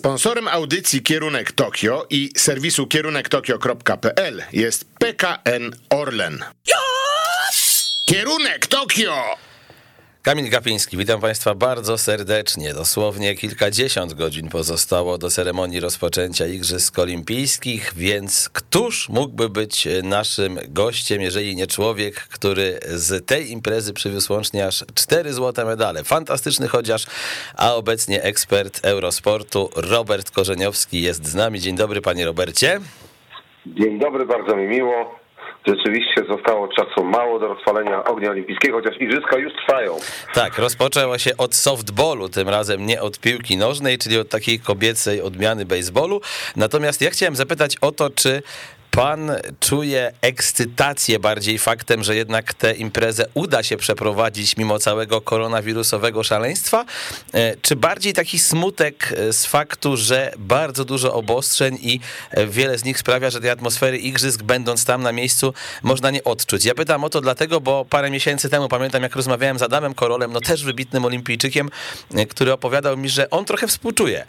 Sponsorem audycji Kierunek Tokio i serwisu kierunektokio.pl jest PKN Orlen. Kierunek Tokio! Kamil Gapiński, witam Państwa bardzo serdecznie. Dosłownie kilkadziesiąt godzin pozostało do ceremonii rozpoczęcia Igrzysk Olimpijskich, więc któż mógłby być naszym gościem, jeżeli nie człowiek, który z tej imprezy przywiózł łącznie aż cztery złote medale. Fantastyczny chociaż, a obecnie ekspert Eurosportu Robert Korzeniowski jest z nami. Dzień dobry, panie Robercie. Dzień dobry, bardzo mi miło. Rzeczywiście zostało czasu mało do rozpalenia ognia olimpijskiego, chociaż igrzyska już trwają. Tak, rozpoczęła się od softballu, tym razem nie od piłki nożnej, czyli od takiej kobiecej odmiany baseballu. Natomiast ja chciałem zapytać o to, czy Pan czuje ekscytację bardziej faktem, że jednak tę imprezę uda się przeprowadzić mimo całego koronawirusowego szaleństwa? E, czy bardziej taki smutek e, z faktu, że bardzo dużo obostrzeń i e, wiele z nich sprawia, że tej atmosfery igrzysk, będąc tam na miejscu, można nie odczuć? Ja pytam o to dlatego, bo parę miesięcy temu pamiętam, jak rozmawiałem z Adamem Korolem, no też wybitnym olimpijczykiem, który opowiadał mi, że on trochę współczuje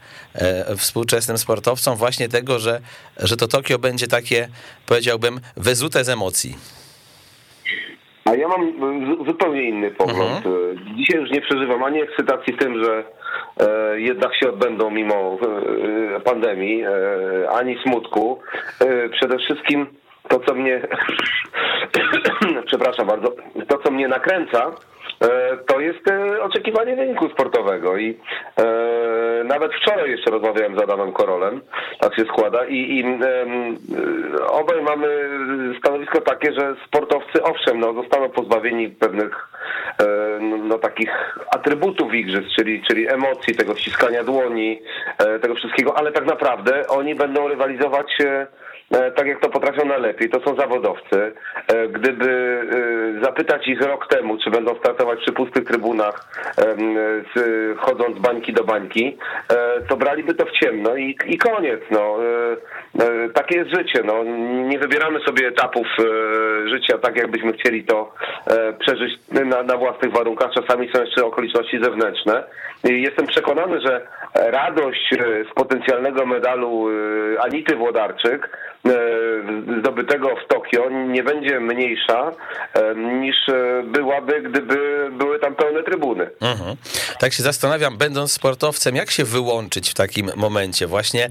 współczesnym sportowcom właśnie tego, że, że to Tokio będzie takie powiedziałbym, wezute z emocji. A ja mam zupełnie inny pogląd. Mhm. Dzisiaj już nie przeżywam ani ekscytacji tym, że e, jednak się odbędą mimo e, pandemii, e, ani smutku. Przede wszystkim to, co mnie, przepraszam bardzo, to, co mnie nakręca, E, to jest e, oczekiwanie wyniku sportowego i e, nawet wczoraj jeszcze rozmawiałem z Adamem Korolem, tak się składa i, i obaj mamy stanowisko takie, że sportowcy owszem, no, zostaną pozbawieni pewnych no, takich atrybutów igrzysk, czyli, czyli emocji, tego ściskania dłoni, tego wszystkiego, ale tak naprawdę oni będą rywalizować E, tak jak to potrafią najlepiej. To są zawodowcy. E, gdyby e, zapytać ich rok temu, czy będą startować przy pustych trybunach, chodząc z bańki do bańki, to braliby to w ciemno i, i koniec. No. Takie jest życie. No. Nie wybieramy sobie etapów życia tak, jakbyśmy chcieli to przeżyć na, na własnych warunkach. Czasami są jeszcze okoliczności zewnętrzne. Jestem przekonany, że radość z potencjalnego medalu Anity Włodarczyk E, zdobytego w Tokio nie będzie mniejsza e, niż e, byłaby, gdyby były tam pełne trybuny. Mhm. Tak się zastanawiam, będąc sportowcem, jak się wyłączyć w takim momencie właśnie,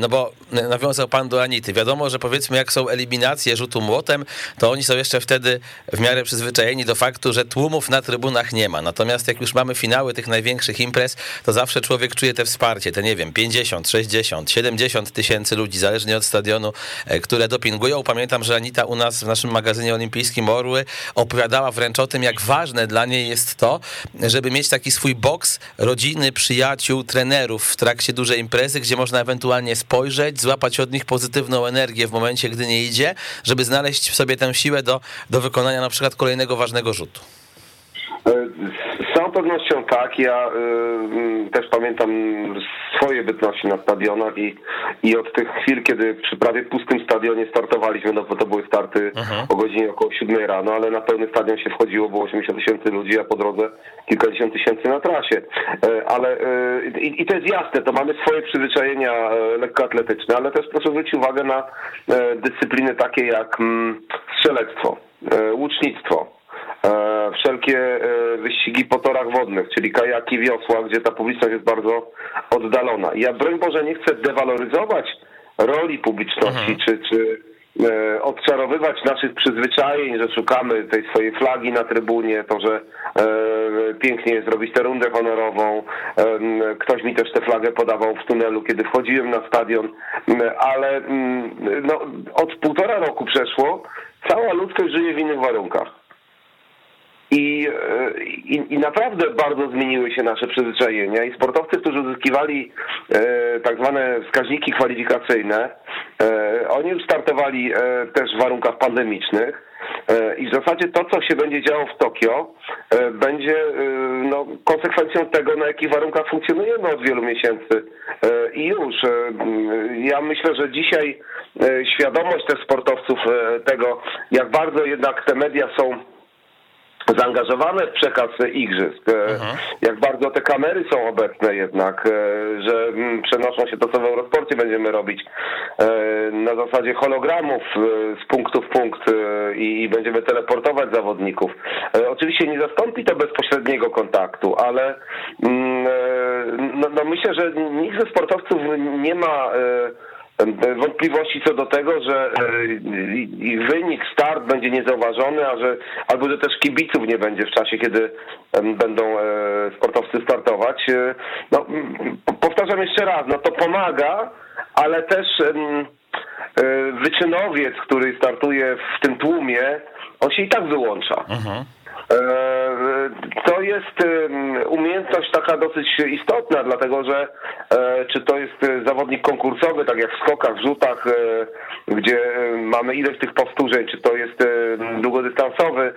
no bo nawiązał pan do Anity. Wiadomo, że powiedzmy jak są eliminacje rzutu młotem, to oni są jeszcze wtedy w miarę przyzwyczajeni do faktu, że tłumów na trybunach nie ma. Natomiast jak już mamy finały tych największych imprez, to zawsze człowiek czuje te wsparcie, te nie wiem, 50, 60, 70 tysięcy ludzi, zależnie od stadionu, E, które dopingują. Pamiętam, że Anita u nas w naszym magazynie olimpijskim Orły opowiadała wręcz o tym, jak ważne dla niej jest to, żeby mieć taki swój boks rodziny, przyjaciół, trenerów w trakcie dużej imprezy, gdzie można ewentualnie spojrzeć, złapać od nich pozytywną energię w momencie, gdy nie idzie, żeby znaleźć w sobie tę siłę do, do wykonania na przykład kolejnego ważnego rzutu. E, z całą pewnością tak. Ja y, też pamiętam swoje bytności na stadionach i, i od tych chwil, kiedy przy prawie pustym stadionie startowaliśmy, no bo to były starty Aha. o godzinie około 7 rano, ale na pełny stadion się wchodziło, było 80 tysięcy ludzi, a po drodze kilkadziesiąt tysięcy na trasie. E, ale y, i, to jest jasne, to mamy swoje przyzwyczajenia e, lekkoatletyczne, ale też proszę zwrócić uwagę na dyscypliny takie jak mm, strzelectwo, łucznictwo, E, wszelkie e, wyścigi po torach wodnych, czyli kajaki, wiosła, gdzie ta publiczność jest bardzo oddalona. Ja broń Boże nie chcę dewaloryzować roli publiczności, mhm. czy, czy e, odczarowywać naszych przyzwyczajeń, że szukamy tej swojej flagi na trybunie, to, że e, pięknie jest zrobić tę rundę honorową. E, ktoś mi też tę flagę podawał w tunelu, kiedy wchodziłem na stadion, ale no, od półtora roku przeszło, cała ludzkość żyje w innych warunkach. I, i, I, naprawdę bardzo zmieniły się nasze przyzwyczajenia i sportowcy, którzy uzyskiwali e, tak zwane wskaźniki kwalifikacyjne, e, oni już startowali e, też w warunkach pandemicznych e, i w zasadzie to, co się będzie działo w Tokio, e, będzie e, no, konsekwencją tego, na jakich warunkach funkcjonujemy od wielu miesięcy. I już, ja myślę, że dzisiaj świadomość też sportowców tego, jak bardzo jednak te media są zaangażowane w przekaz igrzysk. E, mhm. Jak bardzo te kamery są obecne jednak, e, że mm, przenoszą się to, co w Eurosporcie będziemy robić e, na zasadzie hologramów z punktu w punkt i będziemy teleportować zawodników. Oczywiście nie zastąpi to bezpośredniego kontaktu, ale mm, no, no myślę, że nikt ze sportowców nie ma wątpliwości co do tego, że e, wynik, start będzie niezauważony, a że albo że też kibiców nie będzie w czasie, kiedy będą e, sportowcy startować. E, no, powtarzam jeszcze raz, no to pomaga, ale też wyczynowiec, który startuje w tym tłumie, on się i tak wyłącza. Mhm. E, to jest umiejętność taka dosyć istotna, dlatego że e, czy to jest zawodnik konkursowy, tak jak w skokach, w rzutach, e, gdzie mamy ileś tych powtórzeń, czy to jest długodystansowy,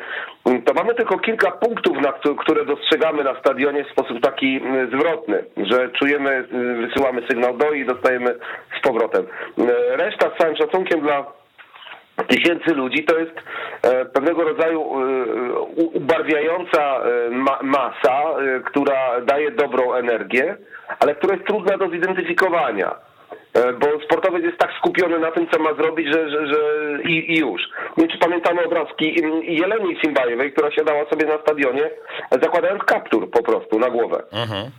to mamy tylko kilka punktów, które dostrzegamy na stadionie w sposób taki zwrotny, że czujemy, wysyłamy sygnał do i dostajemy z powrotem. Reszta z całym szacunkiem dla tysięcy ludzi to jest e, pewnego rodzaju e, ubarwiająca e, masa, która daje dobrą energię, ale która jest trudna do zidentyfikowania. Bo sportowiec jest tak skupiony na tym, co ma zrobić, że, że, że i, i już. Nie czy pamiętamy obrazki Jeleni Simbajewej, która siadała sobie na stadionie, zakładając kaptur po prostu na głowę. Mhm.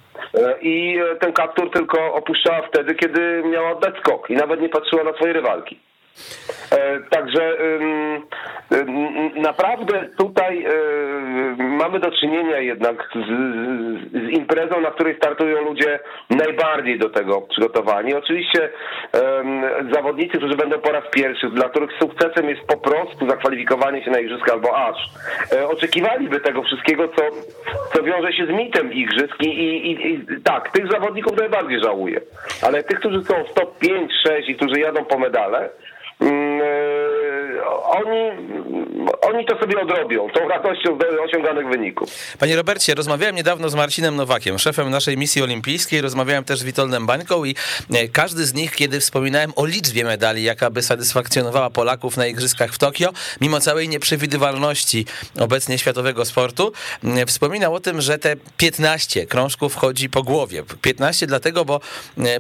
I ten kaptur tylko opuszczała wtedy, kiedy miała oddać skok i nawet nie patrzyła na swoje rywalki. E, także naprawdę tutaj e, mamy do czynienia jednak z, z, imprezą, na której startują ludzie najbardziej do tego przygotowani. Oczywiście zawodnicy, którzy będą po raz pierwszy, dla których sukcesem jest po prostu zakwalifikowanie się na igrzyska albo aż, e, oczekiwaliby tego wszystkiego, co, co wiąże się z mitem igrzysk i, i, i tak, tych zawodników najbardziej żałuję. Ale tych, którzy są w top 5, 6 i którzy jadą po medale, oni, oni to sobie odrobią, tą radością osiąganych wyników. Panie Robercie, rozmawiałem niedawno z Marcinem Nowakiem, szefem naszej misji olimpijskiej, rozmawiałem też z Witoldem Bańką i e, każdy z nich, kiedy wspominałem o liczbie medali, jaka by satysfakcjonowała Polaków na Igrzyskach w Tokio, mimo całej nieprzewidywalności obecnie światowego sportu, wspominał o tym, że te 15 krążków chodzi po głowie. 15 dlatego, bo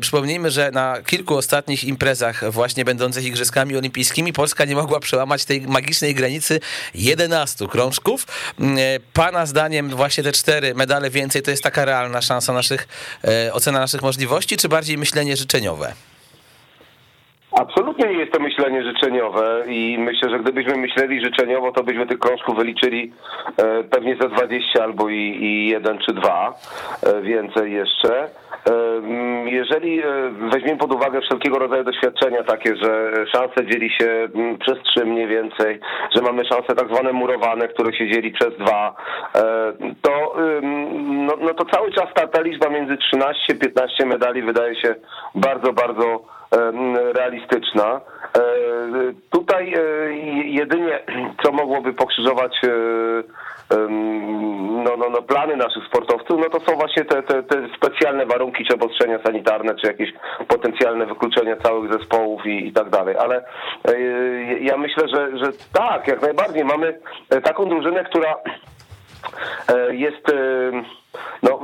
przypomnijmy, że na kilku ostatnich imprezach właśnie będących Igrzyskami Olimpijskimi Polska nie mogła przełamać tej magicznej granicy 11 krążków. Mm, e, pana zdaniem właśnie te cztery medale więcej to jest taka realna szansa naszych, e, ocena naszych możliwości, czy bardziej myślenie życzeniowe? Absolutnie nie jest to myślenie życzeniowe i myślę, że gdybyśmy myśleli życzeniowo, to byśmy tych krążków wyliczyli e, pewnie za 20 albo i, i jeden czy dwa, więcej jeszcze. Jeżeli e, weźmiemy pod uwagę wszelkiego rodzaju doświadczenia takie, że szanse dzieli się przez trzy mniej więcej, że mamy szanse tak zwane murowane, które się dzieli przez dwa, e, to, no, no to cały czas ta, ta liczba między 13-15 medali wydaje się bardzo, bardzo realistyczna. E, tutaj jedynie co mogłoby pokrzyżować no, no, no, plany naszych sportowców, no to są właśnie te, te, te specjalne warunki, czy obostrzenia sanitarne, czy jakieś potencjalne wykluczenia całych zespołów i, i tak dalej. Ale e, ja myślę, że, że tak, jak najbardziej mamy taką drużynę, która e, jest no,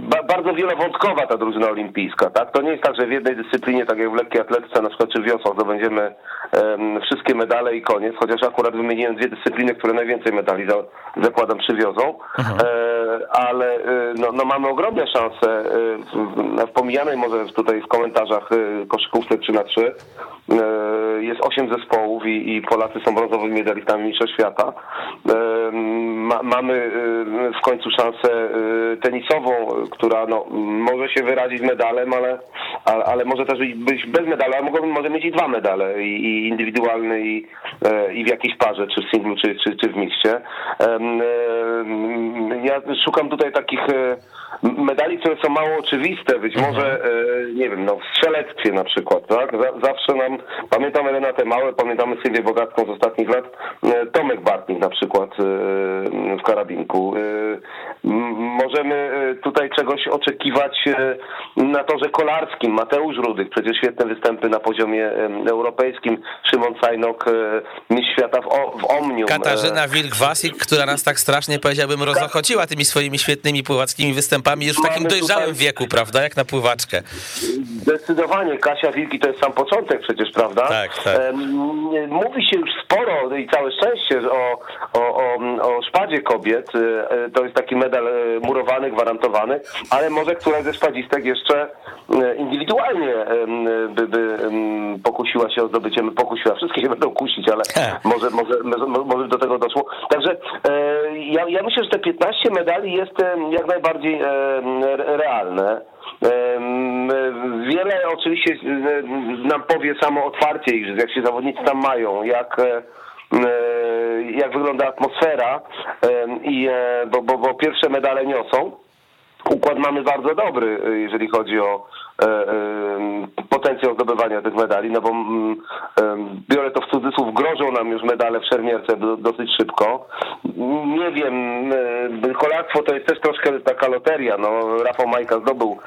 ba bardzo wielowątkowa ta drużyna olimpijska, tak? To nie jest tak, że w jednej dyscyplinie, tak jak w lekkiej atletyce, na przykład czy w wiosłach, zdobędziemy um, wszystkie medale i koniec, chociaż akurat wymieniłem dwie dyscypliny, które najwięcej medali za, zakładam przywiozą, e, ale e, no, no, mamy ogromne szanse e, w, w pomijanej może tutaj w komentarzach e, koszykówce 3 na 3 jest osiem zespołów i, i Polacy są brązowymi medalistami Mistrzostw Świata. Ma, mamy w końcu szansę tenisową, która no, może się wyrazić medalem, ale, ale, ale może też być bez medalu, ale może, może mieć i dwa medale, i, i indywidualny, i, e, i w jakiejś parze, czy w singlu, czy, czy, czy w mikście. Ja szukam tutaj takich e, medali, które są mało oczywiste, być mhm. może, e, nie wiem, no w strzelectwie na przykład, tak? Zawsze nam, pamiętamy Renatę Małe, pamiętamy Sylwię Bogacką z ostatnich lat, Tomek Bartnik na przykład w karabinku. Możemy tutaj czegoś oczekiwać na torze kolarskim, Mateusz Rudych, przecież świetne występy na poziomie europejskim, Szymon Sajnok, mistrz świata w, o, w Omnium. Katarzyna Wilk-Wasik, która nas tak strasznie, powiedziałbym, rozochociła tymi swoimi świetnymi pływackimi występami już w takim dojrzałym wieku, prawda, jak na pływaczkę. Zdecydowanie, Kasia Wilki to jest sam początek przecież, prawda? Tak, tak. Mówi się już sporo i całe szczęście o, o, o, o szpadzie kobiet. To jest taki medal murowany, gwarantowany, ale może któraś ze szpadzistek jeszcze indywidualnie by, by pokusiła się o zdobycie, pokusiła, wszystkie się będą kusić, ale może, może, może do tego doszło. Także ja, ja myślę, że te 15 medali jest jak najbardziej realne. Wiele oczywiście nam powie samo otwarcie jak się zawodnicy tam mają, jak jak wygląda atmosfera i bo, bo, bo pierwsze medale niosą. Układ mamy bardzo dobry, jeżeli chodzi o E, e, potencjał zdobywania tych medali, no bo mm, biorę to w cudzysłów, grożą nam już medale w szermierce dosyć szybko. Nie wiem, e, kolarstwo to jest też troszkę taka loteria, no Rafał Majka zdobył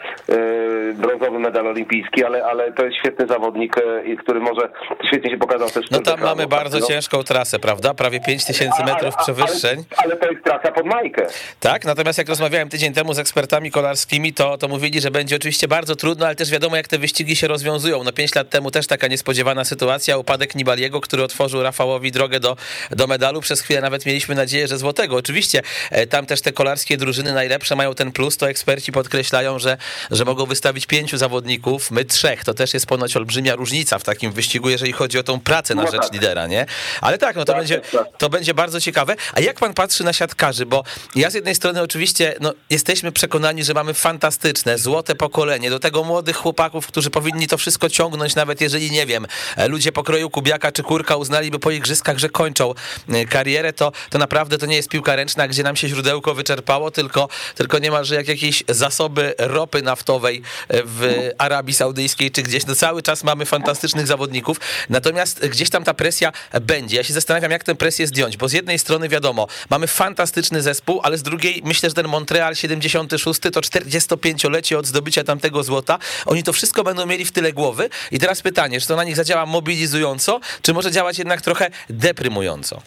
brązowy medal olimpijski, ale, ale to jest świetny zawodnik, który może świetnie się pokazał też No tam mamy bardzo no. ciężką trasę, prawda? Prawie 5000 metrów przewyższeń. Ale, ale, to jest trasa pod Majkę. Tak, natomiast jak rozmawiałem tydzień temu z ekspertami kolarskimi, to, to mówili, że będzie oczywiście bardzo trudno ale też wiadomo, jak te wyścigi się rozwiązują. No pięć lat temu też taka niespodziewana sytuacja, upadek Nibaliego, który otworzył Rafałowi drogę do, do medalu. Przez chwilę nawet mieliśmy nadzieję, że złotego. Oczywiście e, tam też te kolarskie drużyny najlepsze mają ten plus, to eksperci podkreślają, że, że mogą wystawić pięciu zawodników, my trzech. To też jest ponoć olbrzymia różnica w takim wyścigu, jeżeli chodzi o tą pracę na no rzecz tak. lidera, nie? Ale tak, no to, tak, będzie, tak, tak. to będzie bardzo ciekawe. A jak pan patrzy na siatkarzy? Bo ja z jednej strony oczywiście no, jesteśmy przekonani, że mamy fantastyczne, złote pokolenie, do tego młodych chłopaków, którzy powinni to wszystko ciągnąć, nawet jeżeli, nie wiem, ludzie pokroju Kubiaka czy Kurka uznaliby po igrzyskach, że kończą e, karierę, to, to naprawdę to nie jest piłka ręczna, gdzie nam się źródełko wyczerpało, tylko, tylko niemalże jak jakieś zasoby ropy naftowej e, w Arabii Saudyjskiej czy gdzieś. No cały czas mamy fantastycznych zawodników, natomiast gdzieś tam ta presja będzie. Ja się zastanawiam, jak tę presję zdjąć, bo z jednej strony wiadomo, mamy fantastyczny zespół, ale z drugiej myślę, że ten Montreal 76 to 45-lecie od zdobycia tamtego złota, oni to wszystko będą mieli w tyle głowy. I teraz pytanie, czy to na nich zadziała mobilizująco, czy może działać jednak trochę deprymująco?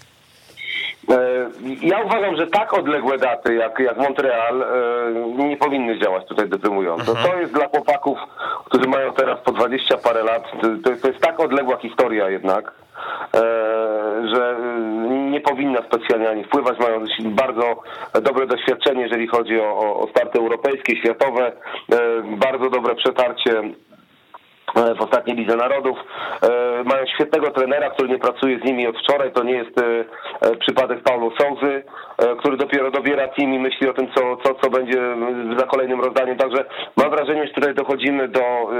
E, ja uważam, że tak odległe daty jak, jak Montreal e, nie powinny działać tutaj deprymująco. Mhm. To jest dla chłopaków, którzy mają teraz po 20 parę lat, to, to jest tak odległa historia jednak, e, że nie powinna specjalnie ani wpływać. Mają bardzo dobre doświadczenie, jeżeli chodzi o, o starty europejskie, światowe, bardzo dobre przetarcie w ostatniej Lidze Narodów. E, mają świetnego trenera, który nie pracuje z nimi od wczoraj. To nie jest e, przypadek Paulo Souzy, który dopiero dobiera team i myśli o tym, co, co, co będzie za kolejnym rozdaniem. Także mam wrażenie, że tutaj dochodzimy do,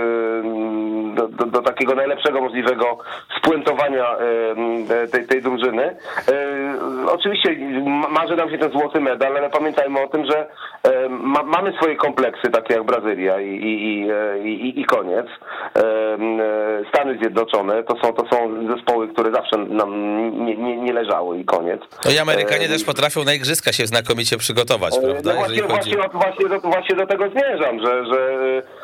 do, do, do takiego najlepszego możliwego spuentowania tej, tej drużyny. Oczywiście marzy nam się ten złoty medal, ale pamiętajmy o tym, że ma, mamy swoje kompleksy, takie jak Brazylia i, i, i, i koniec. E, Stany Zjednoczone to są, to są zespoły, które zawsze nam nie, nie, nie leżały i koniec. No i Amerykanie też potrafią na igrzyska się znakomicie przygotować, e, prawda? No właśnie, chodzi... właśnie, właśnie, do, właśnie do tego zmierzam, że, że,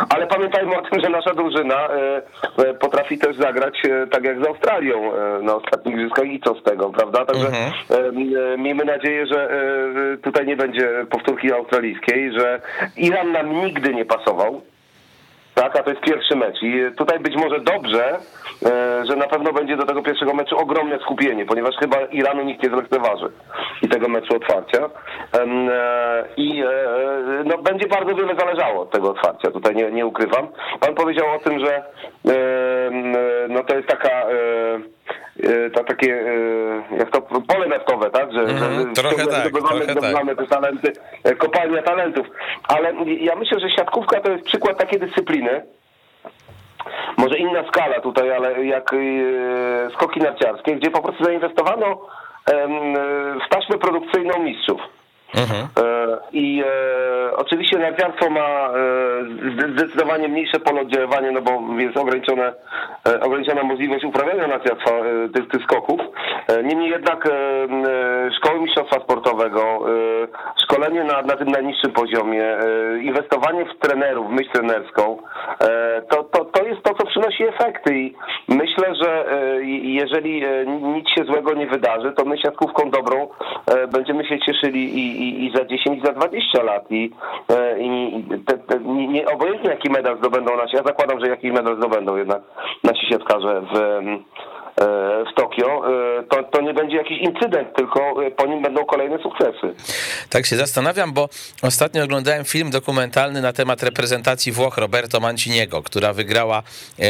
ale pamiętajmy o tym, że nasza drużyna e, potrafi też zagrać tak jak z Australią na ostatnich igrzyskach i co z tego, prawda? Także mhm. miejmy nadzieję, że tutaj nie będzie powtórki australijskiej, że Iran nam nigdy nie pasował tak, a to jest pierwszy mecz. I tutaj być może dobrze, e, że na pewno będzie do tego pierwszego meczu ogromne skupienie, ponieważ chyba Iranu nikt nie zlekceważy i tego meczu otwarcia. E, I e, no, będzie bardzo wiele zależało od tego otwarcia, tutaj nie, nie ukrywam. Pan powiedział o tym, że no to jest taka to takie, e, jak to pole naftowe, tak? Że, mm, że trochę tak, trochę tak. te talenty, e, kopalnia talentów. Ale ja myślę, że siatkówka to jest przykład takiej dyscypliny, może inna skala tutaj, ale jak skoki narciarskie, gdzie po prostu zainwestowano w taśmę produkcyjną mistrzów. Mhm. I e, oczywiście narciarstwo ma e, zdecydowanie mniejsze pole oddziaływania, no bo jest ograniczone, e, ograniczona możliwość uprawiania narciarstwa e, tych, tych skoków. E, niemniej jednak szkoły mistrzostwa sportowego, szkolenie na, na tym najniższym poziomie, inwestowanie w trenerów, myśl trenerską, to, to, to jest to, co przynosi efekty i myślę, że jeżeli nic się złego nie wydarzy, to my siatkówką dobrą będziemy się cieszyli i, i, i za 10, i za 20 lat. I, i te, te, nie, obojętnie jaki medal zdobędą nasi, ja zakładam, że jakiś medal zdobędą jednak nasi siatkarze w, E, w Tokio, e, to, to nie będzie jakiś incydent, tylko e, po nim będą kolejne sukcesy. Tak się zastanawiam, bo ostatnio oglądałem film dokumentalny na temat reprezentacji Włoch Roberto Manciniego, która wygrała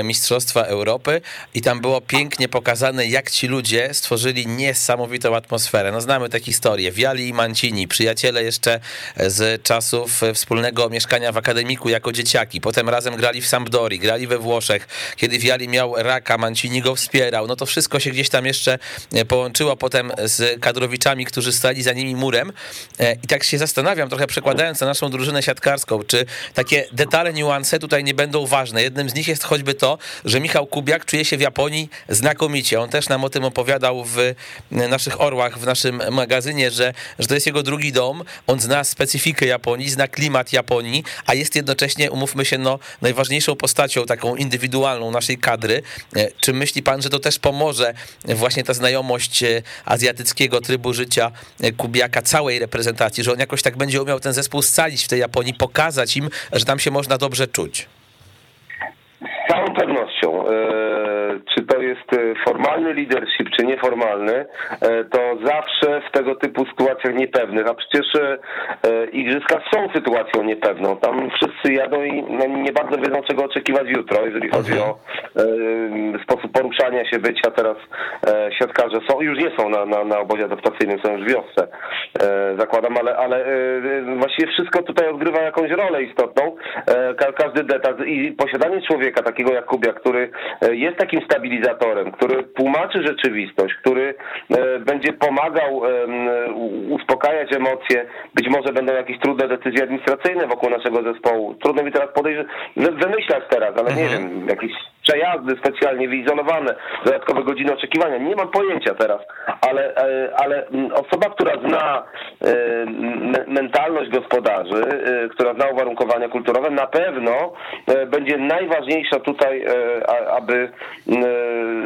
Mistrzostwa Europy i tam było pięknie pokazane, jak ci ludzie stworzyli niesamowitą atmosferę. No znamy tę historię. Viali i Mancini, przyjaciele jeszcze z czasów wspólnego mieszkania w akademiku jako dzieciaki. Potem razem grali w Sampdori, grali we Włoszech. Kiedy Viali miał raka, Mancini go wspierał. No to wszystko się gdzieś tam jeszcze e, połączyło potem z kadrowiczami, którzy stali za nimi murem. E, I tak się zastanawiam, trochę przekładając na naszą drużynę siatkarską, czy takie detale, niuanse tutaj nie będą ważne. Jednym z nich jest choćby to, że Michał Kubiak czuje się w Japonii znakomicie. On też nam o tym opowiadał w naszych orłach, w naszym magazynie, że, że to jest jego drugi dom. On zna specyfikę Japonii, zna klimat Japonii, a jest jednocześnie, umówmy się, no, najważniejszą postacią taką indywidualną naszej kadry. E, czy myśli pan, że to też pomoże właśnie ta znajomość e, azjatyckiego trybu życia e, Kubiaka całej reprezentacji, że on jakoś tak będzie umiał ten zespół scalić w tej Japonii, pokazać im, że tam się można dobrze czuć. Z całą pewnością. E, czy to jest formalny leadership, czy nieformalny, e, to zawsze w tego typu sytuacjach niepewnych, a przecież e, igrzyska są sytuacją niepewną. Tam wszyscy jadą i no, nie bardzo wiedzą, czego oczekiwać jutro, jeżeli chodzi mhm. o sposób poruszania się, bycia. Teraz siatkarze są, już nie są na, na, na obozie adaptacyjnym, są już w wiosce, zakładam, ale, ale właściwie wszystko tutaj odgrywa jakąś rolę istotną. Każdy detal i posiadanie człowieka takiego jak Kubia, który jest takim stabilizatorem, który tłumaczy rzeczywistość, który e, będzie pomagał uspokajać emocje. Być może będą jakieś trudne decyzje administracyjne wokół naszego zespołu. Trudno mi teraz podejrzeć, wymyślać teraz, ale nie mhm. wiem, jakieś przejazdy specjalnie wyizolowane, dodatkowe godziny oczekiwania. Nie mam pojęcia teraz, ale, e, ale osoba, która zna e, mentalność gospodarzy, która zna uwarunkowania kulturowe, na pewno będzie najważniejsza tutaj, aby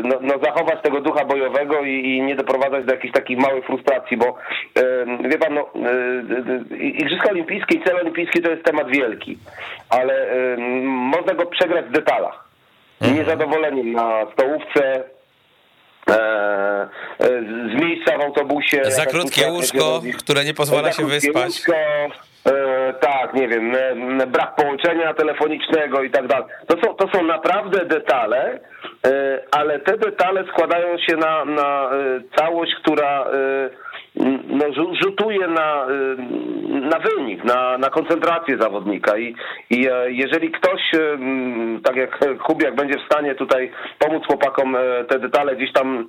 no, no, zachować tego ducha bojowego i, i, nie doprowadzać do jakichś takich małych frustracji, bo wie pan, no, Igrzyska Olimpijskie i cel olimpijski to jest temat wielki, ale można go przegrać w detalach. Mhm. Niezadowoleniem na stołówce, e, e, z miejsca w autobusie. Za krótkie łóżko, które nie pozwala się wyspać. Łóżko, E, tak, nie wiem, brak połączenia telefonicznego i tak dalej. To są, to są naprawdę detale, ale te detale składają się na, na całość, która no, rzutuje na, na wynik, na, na koncentrację zawodnika i, i jeżeli ktoś, tak jak Kubiak, będzie w stanie tutaj pomóc chłopakom te detale gdzieś tam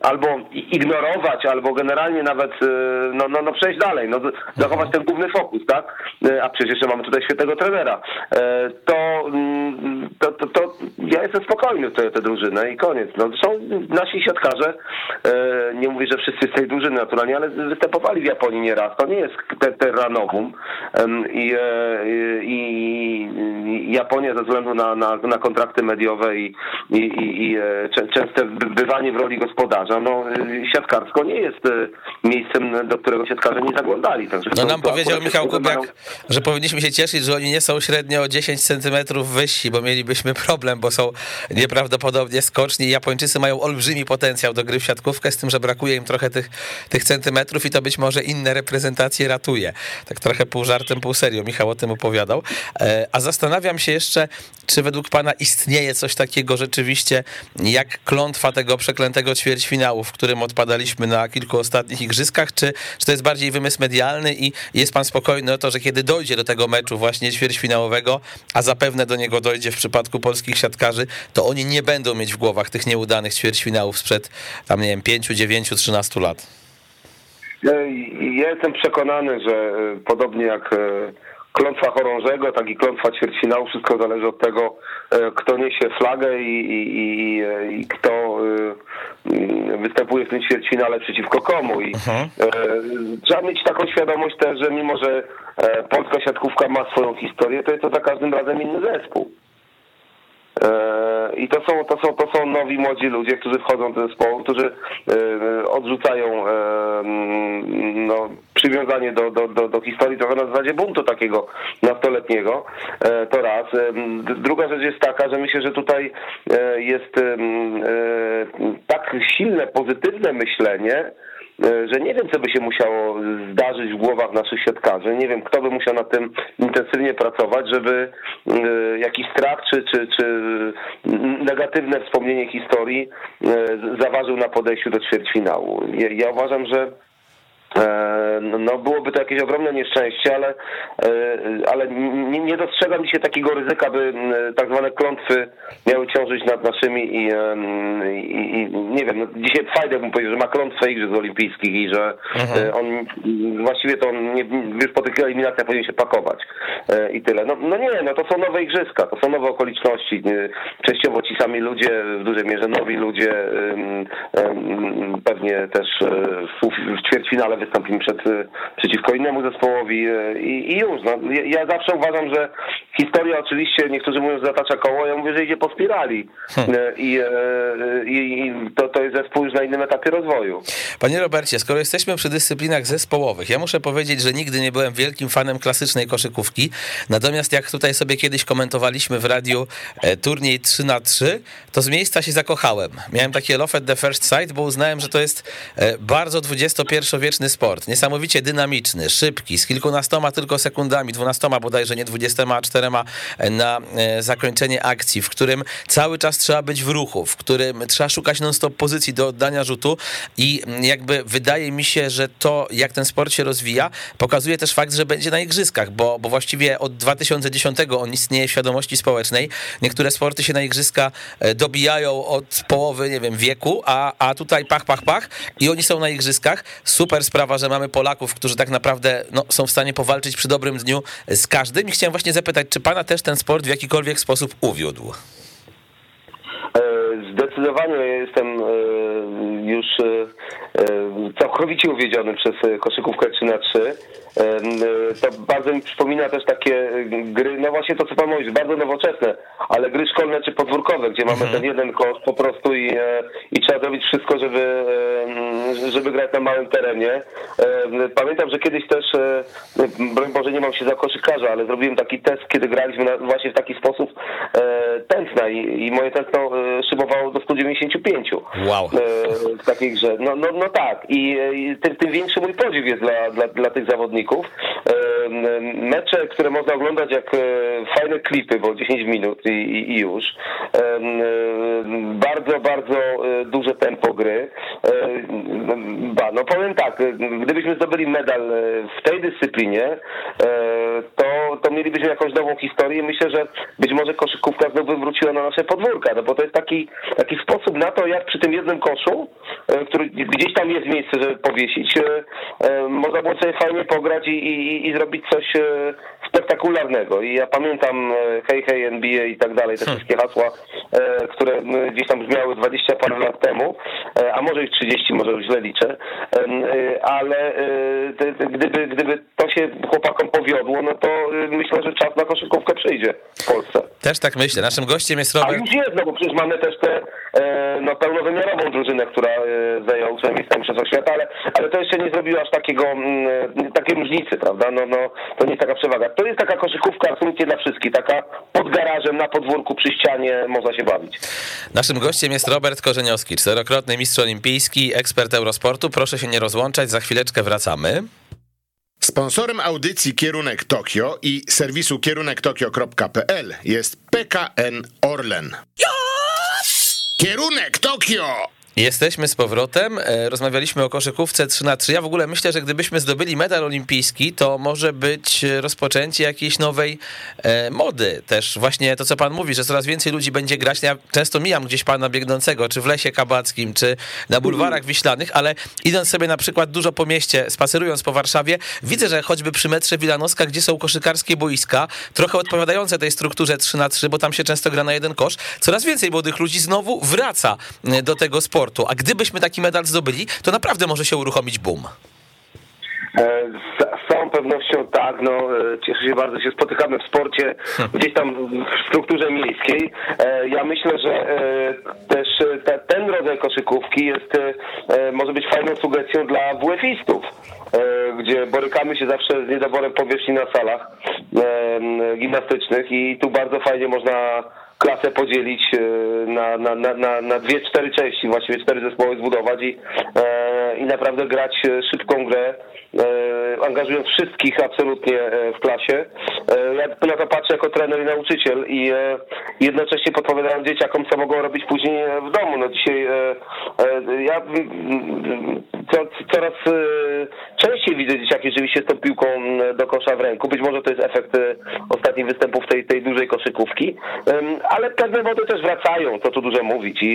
albo ignorować, albo generalnie nawet no, no, no przejść dalej, no, zachować ten główny fokus, tak? A przecież jeszcze mamy tutaj świetnego trenera. To, to, to, to ja jestem spokojny w tę drużynę i koniec. No, są nasi siatkarze, nie mówię, że wszyscy z tej drużyny naturalnie, ale występowali w Japonii nieraz. To nie jest terranowum i, e, i, i Japonia ze względu na, na, na kontrakty mediowe i, i, i e, częste bywanie w roli gospodarza, no siatkarsko nie jest e, miejscem, do którego siatkarze nie zaglądali. Także no nam powiedział Michał Kubiak, że powinniśmy się cieszyć, że oni nie są średnio o 10 centymetrów wyżsi, bo mielibyśmy problem, bo są nieprawdopodobnie skoczni. Japończycy mają olbrzymi potencjał do gry w siatkówkę, z tym, że brakuje im trochę tych, tych centymetrów i to być może inne reprezentacje ratuje. Tak trochę pół żartem, pół serio Michał o tym opowiadał. E, a zastanawiam się jeszcze, czy według pana istnieje coś takiego rzeczywiście jak klątwa tego przeklętego ćwierćfinału, w którym odpadaliśmy na kilku ostatnich igrzyskach, czy, czy to jest bardziej wymysł medialny i jest pan spokojny o to, że kiedy dojdzie do tego meczu właśnie ćwierćfinałowego, a zapewne do niego dojdzie w przypadku polskich siatkarzy, to oni nie będą mieć w głowach tych nieudanych ćwierćfinałów sprzed tam, nie wiem, 5, 9, 13 lat. Ja jestem przekonany, że podobnie jak klątwa chorążego, tak i klątwa ćwierćfinału, wszystko zależy od tego, kto niesie flagę i, i, i, i kto występuje w tym ćwierćfinale przeciwko komu. I uh-huh. trzeba mieć taką świadomość też, że mimo, że polska siatkówka ma swoją historię, to jest to za każdym razem inny zespół. E, I to są, to, są, to są nowi, młodzi ludzie, którzy wchodzą do zespołu, którzy e, odrzucają e, no, przywiązanie do, do, do, do historii trochę na zasadzie buntu takiego nastoletniego. To raz. Druga rzecz jest taka, że myślę, że tutaj jest tak silne, pozytywne myślenie, że nie wiem, co by się musiało zdarzyć w głowach naszych siatkarzy. Nie wiem, kto by musiał nad tym intensywnie pracować, żeby e, jakiś strach czy, czy, czy negatywne wspomnienie historii e, zaważył na podejściu do ćwierćfinału. Ja, ja uważam, że E, no byłoby to jakieś ogromne nieszczęście, ale, e, ale nie, nie dostrzegam dzisiaj takiego ryzyka, by tak zwane klątwy miały ciążyć nad naszymi i, i, i nie wiem, no dzisiaj Fajder bym powiedział, że ma klątwę Igrzysk Olimpijskich i że mhm. E, on właściwie to on nie, już po tych eliminacjach powinien się pakować i tyle. No, no nie, no to są nowe igrzyska, to są nowe okoliczności. Częściowo ci sami ludzie, w dużej mierze nowi ludzie, pewnie też w ćwierćfinale wystąpimy przed, e, przeciwko innemu zespołowi e, i, i już. No, ja, ja, zawsze uważam, że historia oczywiście, niektórzy mówią, że zatacza koło, ja mówię, że idzie po spirali hmm. E, I, i, i to, to jest zespół już na innym etapie rozwoju. Panie Robercie, skoro jesteśmy przy dyscyplinach zespołowych, ja muszę powiedzieć, że nigdy nie byłem wielkim fanem klasycznej koszykówki, natomiast jak tutaj sobie kiedyś komentowaliśmy w radiu turniej 3 na 3 to z miejsca się zakochałem. Miałem takie love at the first sight, bo uznałem, że to jest bardzo XXI-wieczny sport, niesamowicie dynamiczny, szybki, z kilkunastoma tylko sekundami, dwunastoma bodajże, nie dwudziestoma, czterema na e, zakończenie akcji, w którym cały czas trzeba być w ruchu, w którym trzeba szukać non-stop pozycji do oddania rzutu i jakby wydaje mi się, że to, jak ten sport się rozwija, pokazuje też fakt, że będzie na igrzyskach, bo, bo właściwie od 2010 on istnieje w świadomości społecznej. Niektóre sporty się na igrzyska e, dobijają od połowy, nie wiem, wieku, a, a tutaj pach, pach, pach i oni są na igrzyskach. Super sprawa sprawa, że mamy Polaków, którzy tak naprawdę no, są w stanie powalczyć przy dobrym dniu z każdym. I chciałem właśnie zapytać, czy pana też ten sport w jakikolwiek sposób uwiódł? E, zdecydowanie jestem e, już e, całkowicie uwiedziony przez koszykówkę 3 na 3 to bardzo mi przypomina też takie gry, no właśnie to co pan mówi, bardzo nowoczesne, ale gry szkolne czy podwórkowe, gdzie mamy mhm. ten jeden kosz po prostu i, i trzeba zrobić wszystko, żeby, żeby grać na małym terenie. Pamiętam, że kiedyś też, broń Boże nie mam się za koszykarza, ale zrobiłem taki test, kiedy graliśmy na, właśnie w taki sposób tętna i, i moje tętno szybowało do 195. Wow. W takiej grze. No, no, no tak i, i tym, tym większy mój podziw jest dla, dla, dla tych zawodników. Mecze, które można oglądać jak e, fajne klipy, bo 10 minut i, i już. Bardzo, bardzo e, duże tempo gry. Ba, no powiem tak, gdybyśmy zdobyli medal e, w tej dyscyplinie, to, to mielibyśmy jakąś nową historię. Myślę, że być może koszykówka znowu wróciła na nasze podwórka, no bo to jest taki, taki sposób na to, jak przy tym jednym koszu, który gdzieś tam jest miejsce, żeby powiesić, można było sobie fajnie pograć i, i, i zrobić coś e, spektakularnego. I ja pamiętam e, hej, hej, NBA i tak dalej, te hmm. wszystkie hasła, e, które gdzieś tam brzmiały 20 parę lat temu, a może już 30, może już źle liczę, ale gdyby, gdyby to się chłopakom powiodło, no to myślę, że czas na koszykówkę przyjdzie w Polsce. Też tak myślę. Naszym gościem jest Robert... A już jest, no bo przecież mamy też tę no, pełnowymiarową drużynę, która zajęła ósme miejsce Mistrzostwa Świata, ale, ale to jeszcze nie zrobiło aż takiego, takiej różnicy, prawda? No, no, to nie jest taka przewaga. To jest taka koszykówka absolutnie dla wszystkich, taka pod garażem, na podwórku, przy ścianie, można się bawić. Naszym gościem jest Robert Korzeniowski, czterokrotny mistrz olimpijski, ekspert Eurosportu. Proszę się nie rozłączać, za chwileczkę wracamy. Sponsorem audycji Kierunek Tokio i serwisu kierunektokio.pl jest PKN Orlen. Kierunek Tokio! Jesteśmy z powrotem. E, rozmawialiśmy o koszykówce 3 na 3 Ja w ogóle myślę, że gdybyśmy zdobyli medal olimpijski, to może być rozpoczęcie jakiejś nowej e, mody. Też właśnie to, co pan mówi, że coraz więcej ludzi będzie grać. Ja często mijam gdzieś pana biegnącego, czy w Lesie Kabackim, czy na bulwarach wiślanych, ale idąc sobie na przykład dużo po mieście, spacerując po Warszawie, widzę, że choćby przy metrze Wilanowska, gdzie są koszykarskie boiska, trochę odpowiadające tej strukturze 3 na 3 bo tam się często gra na jeden kosz, coraz więcej młodych ludzi znowu wraca e, do tego sportu sportu. A gdybyśmy taki medal zdobyli, to naprawdę może się uruchomić boom. E, z całą pewnością tak, no e, cieszę się bardzo, że się spotykamy w sporcie, gdzieś tam w strukturze miejskiej. E, ja myślę, że też ten rodzaj koszykówki jest, może być fajną sugestią dla WF-istów, gdzie borykamy się zawsze z niedoborem powierzchni na salach gimnastycznych i tu bardzo fajnie można klasę podzielić e, na, na, na, na, dwie, cztery części, właściwie cztery zespoły zbudować i, e, i naprawdę grać szybką grę. E, angażując wszystkich absolutnie e, w klasie. E, ja na to patrzę jako trener i nauczyciel i jednocześnie podpowiadałem dzieciakom, co mogą robić później w domu. No dzisiaj ja coraz częściej widzę dzieciaki rzeczywiście z tą piłką do kosza w ręku. Być może to jest efekt ostatnich występów tej, tej dużej koszykówki, ale pewne wody też wracają, to tu dużo mówić. I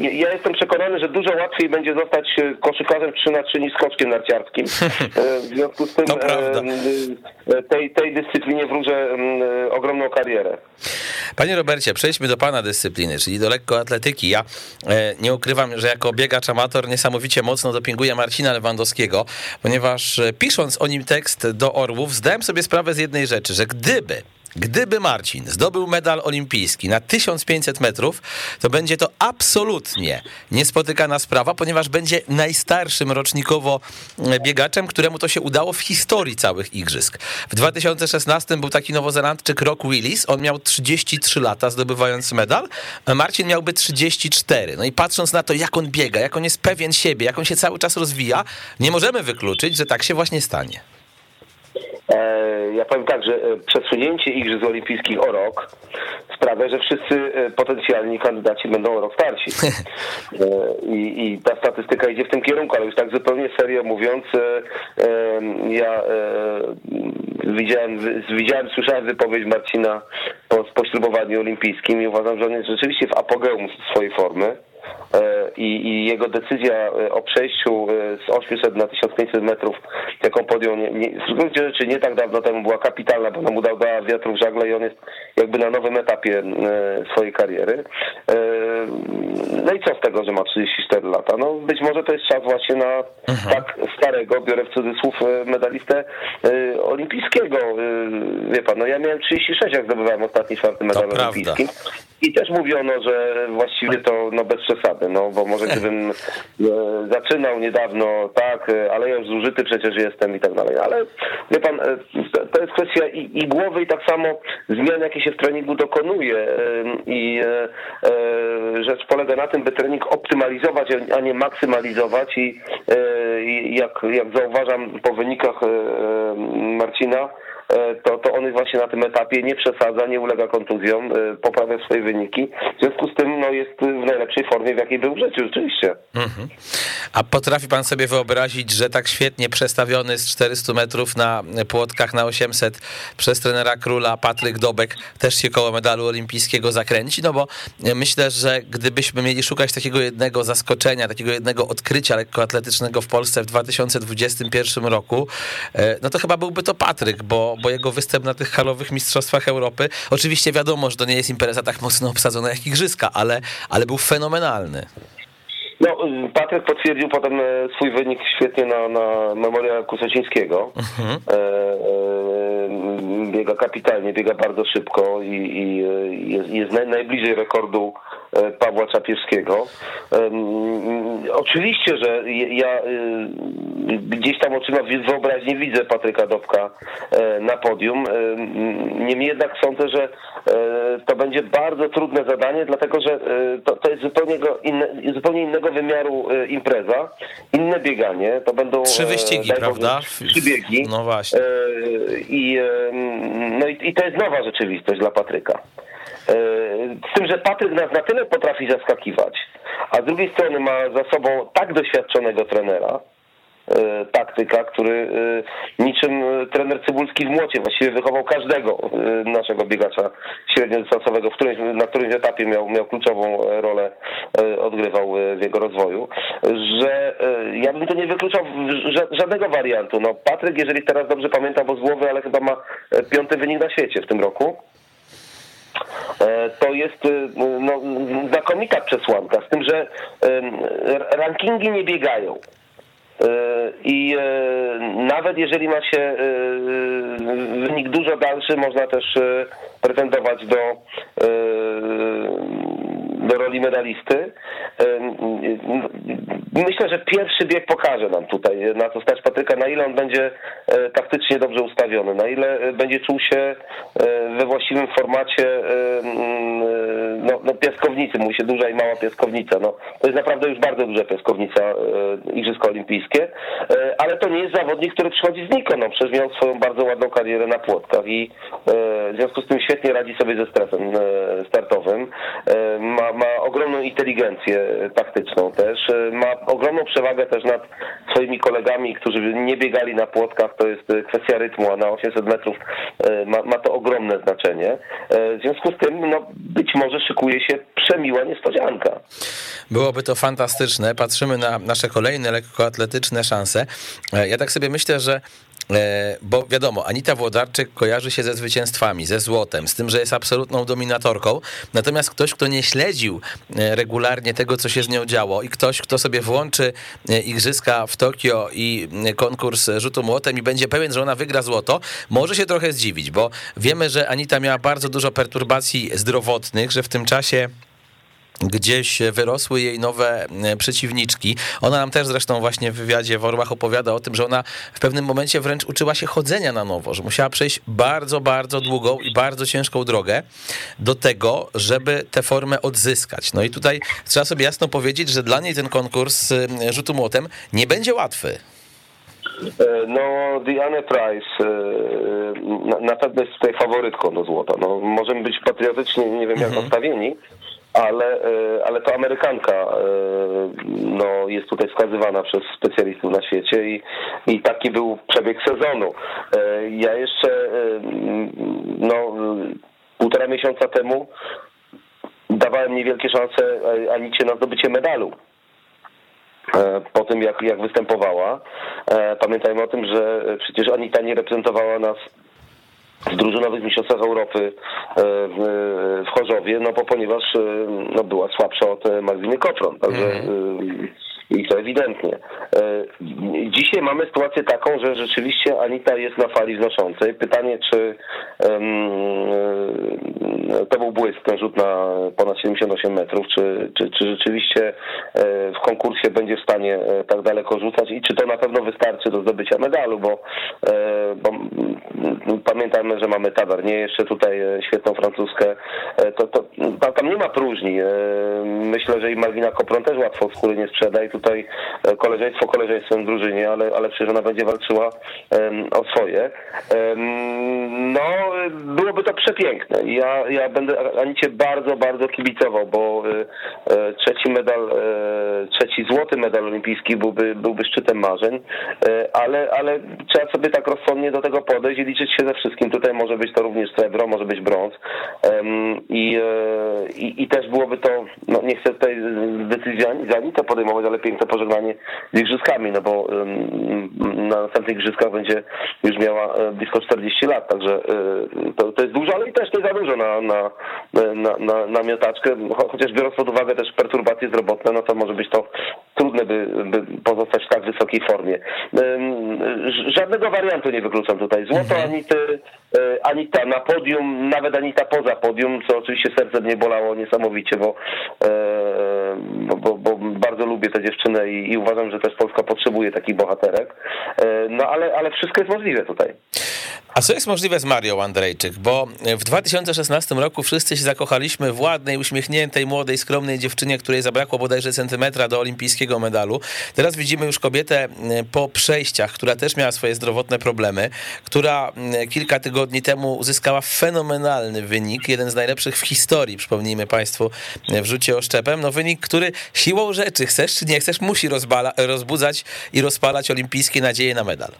ja jestem przekonany, że dużo łatwiej będzie zostać koszykarzem 3 na 3 niż skoczkiem narciarskim narciarskim. E, w związku z tym e, e, tej, tej dyscyplinie wróżę ogromną karierę. Panie Robercie, przejdźmy do pana dyscypliny, czyli do lekkoatletyki. Ja nie ukrywam, że jako biegacz amator niesamowicie mocno dopinguję Marcina Lewandowskiego, ponieważ pisząc o nim tekst do Orłów, zdałem sobie sprawę z jednej rzeczy, że gdyby Gdyby Marcin zdobył medal olimpijski na 1500 metrów, to będzie to absolutnie niespotykana sprawa, ponieważ będzie najstarszym rocznikowo biegaczem, któremu to się udało w historii całych igrzysk. W 2016 był taki nowozelandczyk Rock Willis, on miał 33 lata zdobywając medal, a Marcin miałby 34. No i patrząc na to, jak on biega, jak on jest pewien siebie, jak on się cały czas rozwija, nie możemy wykluczyć, że tak się właśnie stanie. E, ja powiem tak, że e, przesunięcie Igrzysk Olimpijskich o rok sprawia, że wszyscy e, potencjalni kandydaci będą o rok starsi. I, I, ta statystyka idzie w tym kierunku, ale już tak zupełnie serio mówiąc, ja widziałem, widziałem słyszałem wypowiedź Marcina po poślubowaniu olimpijskim i uważam, że on jest rzeczywiście w apogeum swojej formy. E, i, i jego decyzja e, o przejściu e, z 800 na 1500 metrów, jaką podjął nie, nie, w gruncie rzeczy nie tak dawno temu, była kapitalna, bo mu dał do wiatru w żagle i on jest jakby na nowym etapie swojej kariery. No i co z tego, że ma 34 lata? No być może to jest czas właśnie na mhm. tak starego, biorę w cudzysłów, medalistę olimpijskiego. Wie pan, no ja miałem 36, jak zdobywałem ostatni czwarty medal to olimpijski. Prawda. I też mówiono, że właściwie to no bez przesady, no bo może gdybym e, zaczynał niedawno, tak, e, ale już zużyty przecież jestem i tak dalej. Ale wie pan, e, to jest kwestia i, i głowy i tak samo zmian, jakie się w treningu dokonuje. I rzecz polega na tym, by trening optymalizować, a nie maksymalizować i, i jak, jak zauważam po wynikach Marcina, E, to, to on właśnie na tym etapie nie przesadza, nie ulega kontuzjom, e, poprawia swoje wyniki. W związku z tym no, jest w najlepszej formie, w jakiej był w życiu, rzeczywiście. Mhm. A potrafi pan sobie wyobrazić, że tak świetnie przestawiony z 400 metrów na płotkach na 800 przez trenera króla Patryk Dobek też się koło medalu olimpijskiego zakręci? No bo myślę, że gdybyśmy mieli szukać takiego jednego zaskoczenia, takiego jednego odkrycia lekkoatletycznego w Polsce w 2021 roku, e, no to chyba byłby to Patryk, bo, bo jego występ na tych halowych mistrzostwach Europy, oczywiście wiadomo, że to nie jest impreza tak mocno obsadzona jak igrzyska, ale, ale był fenomenalny. No, Patryk potwierdził potem e, swój wynik świetnie na, na Memoria Kusocińskiego. Mhm. E, e, biega kapitalnie, biega bardzo szybko i, i jest, jest najbliżej rekordu Pawła Czapiewskiego. Oczywiście, że ja y, gdzieś tam oczyma wyobraźni widzę Patryka Dobka e, na podium. Niemniej jednak sądzę, że e, to będzie bardzo trudne zadanie, dlatego że to, to jest zupełnie, inne, zupełnie innego wymiaru impreza, inne bieganie. To będą trzy wyścigi, prawda? Trzy biegi. No właśnie. I, no i, i to jest nowa rzeczywistość dla Patryka. Z tym, że Patryk nas na tyle potrafi zaskakiwać, a z drugiej strony ma za sobą tak doświadczonego trenera, E, taktyka, który e, niczym e, trener Cybulski w młocie właściwie wychował każdego naszego biegacza średniodystansowego, w którymś, na którymś etapie miał, miał kluczową rolę, odgrywał w jego rozwoju, że ja bym to nie wykluczał żadnego wariantu. No Patryk, jeżeli teraz dobrze pamiętam, bo z głowy, ale chyba ma piąty wynik na świecie w tym roku to jest no, znakomita przesłanka, z tym, że rankingi nie biegają. E, I e, nawet jeżeli ma się e, wynik dużo dalszy, można też pretendować do, do roli medalisty. Myślę, że pierwszy bieg pokaże nam tutaj, na co stać Patryka, na ile on będzie taktycznie dobrze ustawiony, na ile będzie czuł się we właściwym formacie no, no piaskownicy, mówi się duża i mała piaskownica. No, to jest naprawdę już bardzo duża piaskownica Igrzyska Olimpijskie, ale to nie jest zawodnik, który przychodzi znikąd. No, przecież miał swoją bardzo ładną karierę na płotkach i w związku z tym świetnie radzi sobie ze stresem e, startowym. E, ma, ogromną inteligencję taktyczną też. E, ma ogromną przewagę też nad swoimi kolegami, którzy nie biegali na płotkach. To jest kwestia rytmu, a na 800 metrów ma, ma to ogromne znaczenie. W związku z tym, no, być może szykuje się przemiła niespodzianka. Byłoby to fantastyczne. Patrzymy na nasze kolejne lekkoatletyczne szanse. Ja tak sobie myślę, że E, bo wiadomo, Anita Włodarczyk kojarzy się ze zwycięstwami, ze złotem, z tym, że jest absolutną dominatorką. Natomiast ktoś, kto nie śledził e, regularnie tego, co się z nią działo i ktoś, kto sobie włączy e, igrzyska w Tokio i konkurs rzutu młotem i będzie pewien, że ona wygra złoto, może się trochę zdziwić, bo wiemy, że Anita miała bardzo dużo perturbacji zdrowotnych, że w tym czasie gdzieś wyrosły jej nowe e, przeciwniczki. Ona nam też zresztą właśnie w wywiadzie w Orłach opowiada o tym, że ona w pewnym momencie wręcz uczyła się chodzenia na nowo, że musiała przejść bardzo, bardzo długą i bardzo ciężką drogę do tego, żeby tę formę odzyskać. No i tutaj trzeba sobie jasno powiedzieć, że dla niej ten konkurs e, rzutu młotem nie będzie łatwy. E, no, Diane Price na pewno jest tutaj faworytką do złota. No, możemy być patriotycznie, nie wiem jak mhm. nastawieni, ale, e, ale to Amerykanka e, no, jest tutaj wskazywana przez specjalistów na świecie i, i taki był przebieg sezonu. E, ja jeszcze no, półtora miesiąca temu dawałem niewielkie szanse Anicie na zdobycie medalu po tym, jak, jak występowała. Pamiętajmy o tym, że przecież Anita nie reprezentowała nas w drużynowych mistrzostwach Europy e, w Chorzowie, no bo ponieważ e, no, była słabsza od e, Malwiny Kopron, także mm. I to ewidentnie. Dzisiaj mamy sytuację taką, że rzeczywiście Anita jest na fali wznoszącej. Pytanie, czy to był błysk, ten rzut na ponad 78 metrów, czy, czy, czy rzeczywiście w konkursie będzie w stanie tak daleko rzucać i czy to na pewno wystarczy do zdobycia medalu, bo, bo pamiętamy, że mamy Tavernier, jeszcze tutaj e, świetną francuskę, e, to, to tam nie ma próżni. E, myślę, że i Malwina Kopron też łatwo skóry nie sprzeda i tutaj koleżeństwo koleżeństwem drużynie, ale, ale przecież ona będzie walczyła o swoje. No, byłoby to przepiękne. Ja, ja będę Anicie bardzo, bardzo kibicował, bo trzeci medal, trzeci złoty medal olimpijski byłby, byłby szczytem marzeń, ale, ale trzeba sobie tak rozsądnie do tego podejść i liczyć się ze wszystkim. Tutaj może być to również srebro, może być brąz i, e, i, i też byłoby to, no nie chcę tutaj decyzji ani to podejmować, ale piękne pożegnanie z igrzyskami, no bo na następnych igrzyskach będzie już miała e, blisko 40 lat, także e, to, to jest dużo, ale i też nie za dużo na, na, na, na, na miotaczkę, chociaż biorąc pod uwagę też perturbacje zdrowotne, no to może być to trudne, by, by pozostać w tak wysokiej formie. Żadnego wariantu nie wykluczam tutaj. Złoto mhm. ani ty, Anita na podium, nawet Anita poza podium, co oczywiście serce mnie bolało niesamowicie, bo, bo, bo, bo bardzo lubię tę dziewczynę i, i, uważam, że też Polska potrzebuje takich bohaterek. No ale, ale wszystko jest możliwe tutaj. A co jest możliwe z Marią Andrejczyk? Bo w 2016 roku wszyscy się zakochaliśmy w ładnej, uśmiechniętej, młodej, skromnej dziewczynie, której zabrakło bodajże centymetra do olimpijskiego medalu. Teraz widzimy już kobietę po przejściach, która też miała swoje zdrowotne problemy, która kilka tygodni temu uzyskała fenomenalny wynik, jeden z najlepszych w historii, przypomnijmy Państwu, w rzucie oszczepem. No wynik, który siłą rzeczy, chcesz czy nie chcesz, musi rozbala, rozbudzać i rozpalać olimpijskie nadzieje na medal.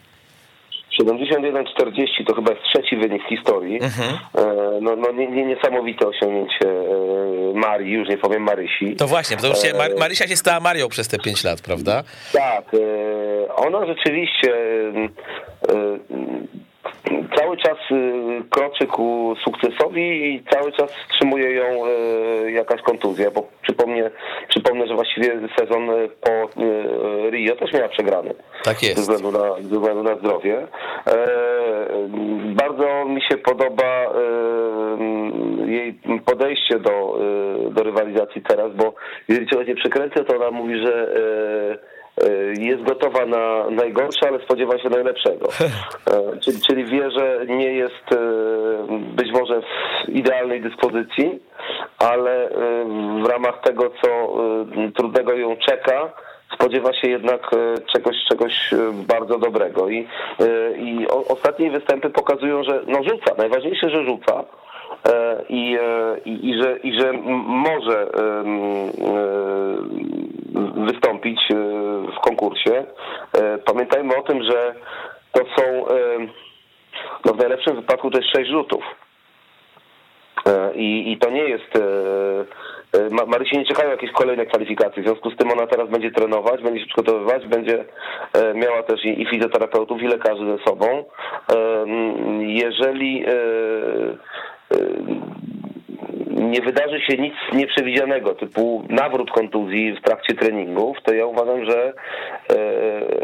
71-40 to chyba jest trzeci wynik w historii. Mhm. E, no, no nie, nie, niesamowite osiągnięcie e, Marii, już nie powiem Marysi. To właśnie, to się, Mar Marysia się stała Marią przez te 5 lat, prawda? Tak, e, ona rzeczywiście cały czas y, kroczy ku sukcesowi i cały czas wstrzymuje ją y, jakaś kontuzja, bo przypomnę, przypomnę że właściwie sezon y, po Rio też miała przegrany. Tak jest. Ze względu na, ze względu na zdrowie. E, bardzo mi się podoba jej podejście do, do rywalizacji teraz, bo jeżeli czegoś nie przekręcę, to ona mówi, że jest gotowa na najgorsze, ale spodziewa się najlepszego. E, czyli, czyli wie, że nie jest e, być może w idealnej dyspozycji, ale w ramach tego, co trudnego ją czeka, spodziewa się jednak czegoś, czegoś bardzo dobrego. I, i ostatnie występy pokazują, że no rzuca. Najważniejsze, że rzuca. I, i, i, że, i że może wystąpić e, w konkursie. E, pamiętajmy o tym, że to są e, no w najlepszym wypadku to jest sześć rzutów. I, I to nie jest. Marysi nie czekają jakieś kolejne kwalifikacje, w związku z tym ona teraz będzie trenować, będzie się przygotowywać, będzie miała też i fizjoterapeutów, i lekarzy ze sobą. Jeżeli nie wydarzy się nic nieprzewidzianego, typu nawrót kontuzji w trakcie treningów, to ja uważam, że e,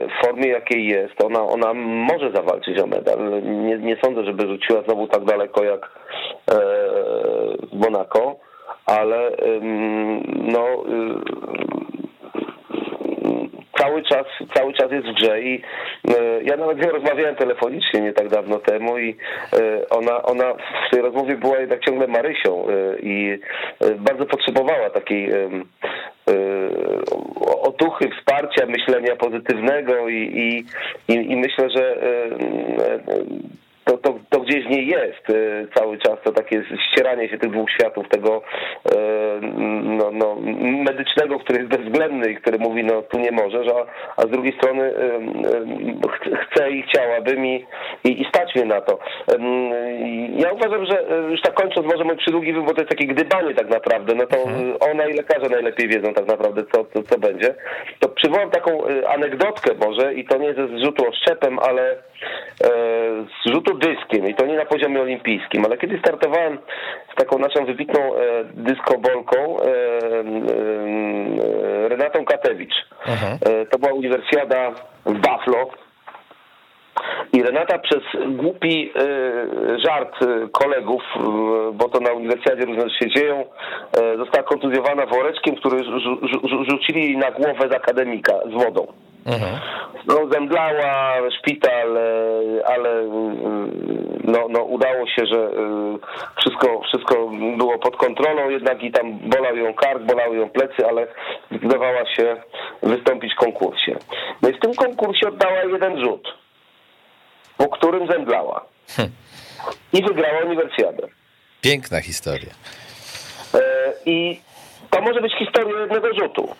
w formie jakiej jest, ona, ona może zawalczyć o medal. Nie, nie sądzę, żeby rzuciła znowu tak daleko jak w Monaco, ale no cały czas, cały czas jest w grze i e, ja nawet z nią rozmawiałem telefonicznie nie tak dawno temu i e, ona, ona w tej rozmowie była jednak ciągle Marysią e, i bardzo potrzebowała takiej otuchy, wsparcia, myślenia pozytywnego i, i, i myślę, że to, to, to gdzieś w niej jest e, cały czas, to takie ścieranie się tych dwóch światów, tego e, no, no, medycznego, który jest bezwzględny i który mówi, no tu nie możesz, a, a z drugiej strony e, chcę i chciałabym i, i, i stać mnie na to. Ja uważam, że już tak kończąc może mój przydługi wybór, to jest takie gdybanie tak naprawdę, no to mhm. ona i lekarze najlepiej wiedzą tak naprawdę, co, co, co będzie. To przywołam taką anegdotkę może i to nie ze zrzutu oszczepem, ale z rzutu dyskiem i to nie na poziomie olimpijskim, ale kiedy startowałem z taką naszą wybitną e, dyskobolką e, e, Renatą Katewicz. E, to była uniwersjada w Buffalo. I Renata przez głupi e, żart e, kolegów, bo to na uniwersjadzie różne się dzieją, została kontuzjowana woreczkiem, który rzucili na głowę z akademika z wodą. Mhm. No, zemdlała, szpital, e, ale mm, no, no, udało się, że e, wszystko, wszystko było pod kontrolą, jednak i tam bolał ją kark, bolały ją plecy, ale zdecydowała się wystąpić w konkursie. No i w tym konkursie oddała jeden rzut, po którym zemdlała. Hm. I wygrała uniwersjadę. Piękna historia. E, I to może być historia jednego rzutu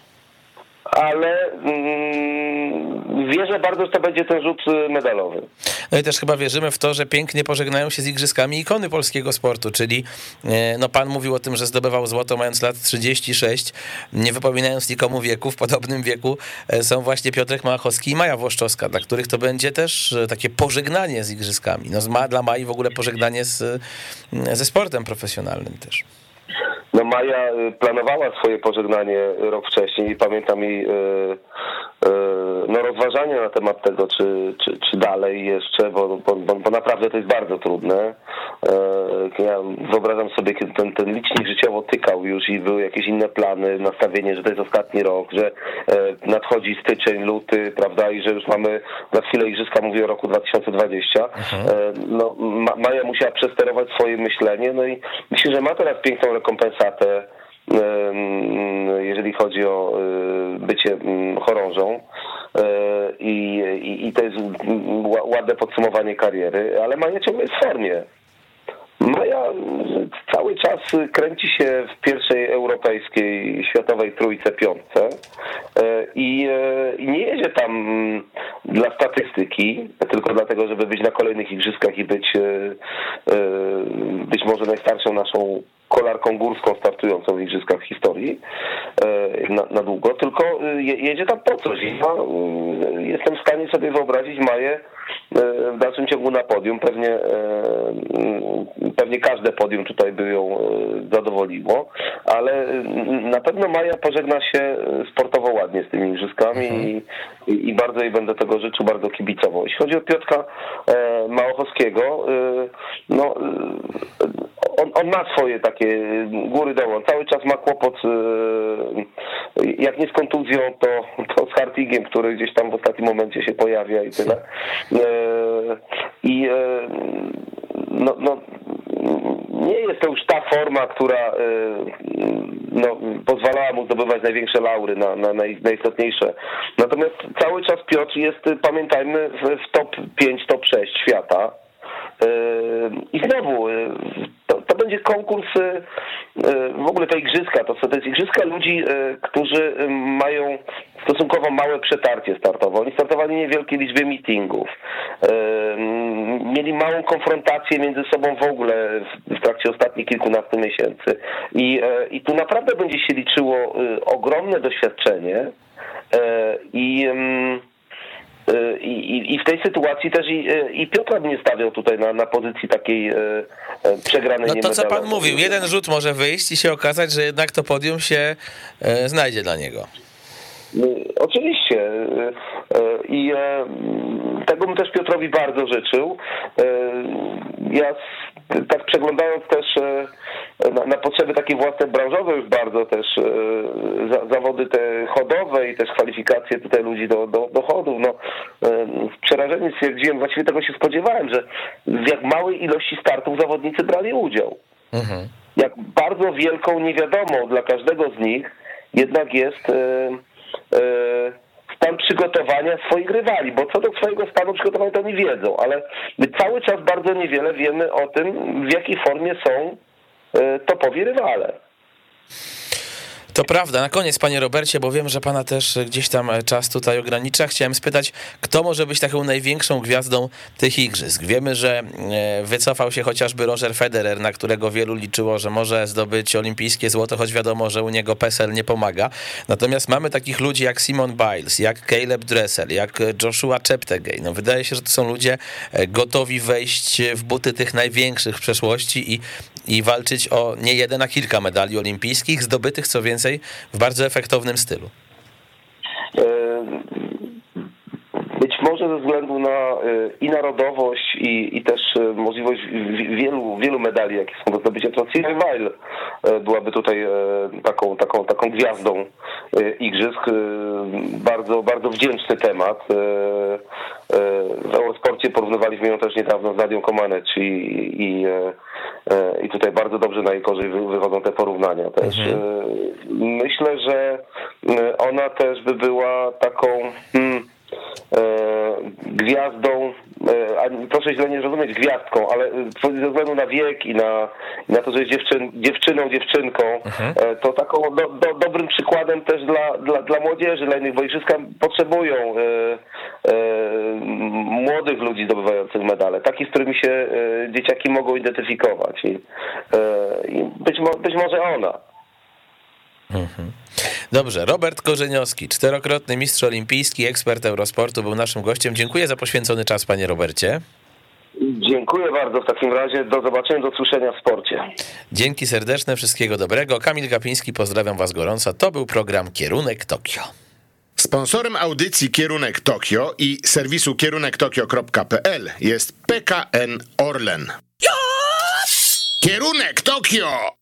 ale mm, wierzę bardzo, że to będzie ten rzut y, medalowy. No i też chyba wierzymy w to, że pięknie pożegnają się z igrzyskami ikony polskiego sportu, czyli e, no pan mówił o tym, że zdobywał złoto mając lat 36, nie wypominając nikomu wieku, w podobnym wieku e, są właśnie Piotrek Małachowski i Maja Włoszczowska, dla których to będzie też e, takie pożegnanie z igrzyskami. No dla Mai w ogóle pożegnanie z, ze sportem profesjonalnym też. No Maja y, planowała swoje pożegnanie rok wcześniej i pamiętam jej y, y, no, rozważania na temat tego, czy, czy, czy dalej jeszcze, bo, bo, bo naprawdę to jest bardzo trudne. Ja wyobrażam sobie, kiedy ten, ten licznik życiowo tykał już i były jakieś inne plany, nastawienie, że to jest ostatni rok, że nadchodzi styczeń, luty, prawda, i że już mamy za chwilę igrzyska, mówię o roku 2020. Mhm. No, Maja musiała przesterować swoje myślenie, no i myślę, że ma teraz piękną rekompensatę jeżeli chodzi o e, bycie chorążą. E, I, i, I to jest ładne podsumowanie kariery, ale Maja ciągle jest w formie. Maja cały czas kręci się w pierwszej europejskiej, światowej trójce, piątce e, i nie jedzie tam dla statystyki, tylko dlatego, żeby być na kolejnych igrzyskach i być być może najstarszą naszą kolarką górską startującą w igrzyskach w historii e, na, na długo, tylko e, jedzie tam po coś. Ja e, jestem w stanie sobie wyobrazić Maję w dalszym ciągu na podium. Pewnie, pewnie każde podium tutaj by ją zadowoliło, ale na pewno Maja pożegna się sportowo ładnie z tymi igrzyskami mhm. i, i, bardzo jej będę tego życzył, bardzo kibicowo. Jeśli chodzi o Piotrka Małochowskiego, no on, on ma swoje takie góry doły. On cały czas ma kłopot, e, jak nie z kontuzją, to, to z Hartigiem, który gdzieś tam w ostatnim momencie się pojawia i tyle. E, I e, no, no, nie jest to już ta forma, która no, pozwalała mu zdobywać największe laury, na, na najistotniejsze. Natomiast cały czas Piotr jest, pamiętajmy, w top 5, top 6 świata. I znowu to, to będzie konkurs w ogóle te igrzyska. To, to jest igrzyska ludzi, którzy mają stosunkowo małe przetarcie startowe. Oni startowali niewielkie liczby meetingów. Mieli małą konfrontację między sobą w ogóle w trakcie ostatnich kilkunastu miesięcy. I, i tu naprawdę będzie się liczyło ogromne doświadczenie i Y, I, I, w tej sytuacji też i, y, i Piotra nie stawiał tutaj na, na pozycji takiej y, przegranej. No to co pan mówił, jeden rzut może wyjść i się okazać, że jednak to podium się znajdzie dla niego. Oczywiście. I tego bym też Piotrowi bardzo życzył. Ja tak przeglądając też na, na potrzeby takie własne branżowe już bardzo też za, zawody te chodowe i też kwalifikacje tutaj ludzi do, do, do chodów, no z przerażeniem stwierdziłem, właściwie tego się spodziewałem, że w jak małej ilości startów zawodnicy brali udział. Mhm. Jak bardzo wielką niewiadomą dla każdego z nich jednak jest stan przygotowania swoich rywali, bo co do swojego stanu przygotowania to nie wiedzą, ale my cały czas bardzo niewiele wiemy o tym, w jakiej formie są e, topowi rywale. To prawda. Na koniec, panie Robercie, bo wiem, że pana też gdzieś tam czas tutaj ogranicza. Chciałem spytać, kto może być taką największą gwiazdą tych igrzysk? Wiemy, że e, wycofał się chociażby Roger Federer, na którego wielu liczyło, że może zdobyć olimpijskie złoto, choć wiadomo, że u niego PESEL nie pomaga. Natomiast mamy takich ludzi jak Simon Biles, jak Caleb Dressel, jak Joshua Cheptegei. No, wydaje się, że to są ludzie e, gotowi wejść w buty tych największych w przeszłości i, i walczyć o nie jeden, a kilka medali olimpijskich, zdobytych co więcej w bardzo efektownym stylu. E, być może ze względu na e, i narodowość, i, i też e, możliwość wielu, wielu medali, jakie są do zdobycia, to Cyril Weil byłaby tutaj taką, taką, taką gwiazdą igrzysk. Bardzo, bardzo wdzięczny temat. W Eurosporcie porównywaliśmy ją też niedawno z Nadią Komanecz i, i, i tutaj bardzo dobrze na jej korzyść wychodzą te porównania też. Mhm. Myślę, że ona też by była taką... Hmm, gwiazdą, e, proszę źle nie zrozumieć gwiazdką, ale ze względu na wiek i na, na to, że jest dziewczyn, dziewczyną, dziewczynką, mhm. E, to taką do, do, dobrym przykładem też dla, dla, dla młodzieży, dla innych, bo igrzyska potrzebują e, e, młodych ludzi zdobywających medale, takich, z którymi się e, dzieciaki mogą identyfikować i, i być, być może ona. Mhm. Dobrze, Robert Korzeniowski, czterokrotny mistrz olimpijski, ekspert Eurosportu, był naszym gościem. Dziękuję za poświęcony czas, panie Robercie. Dziękuję bardzo w takim razie. Do zobaczenia, do słyszenia w sporcie. Dzięki serdeczne, wszystkiego dobrego. Kamil Gapiński, pozdrawiam was gorąco. To był program Kierunek Tokio. Sponsorem audycji Kierunek Tokio i serwisu kierunektokio.pl jest PKN Orlen. Kierunek Tokio!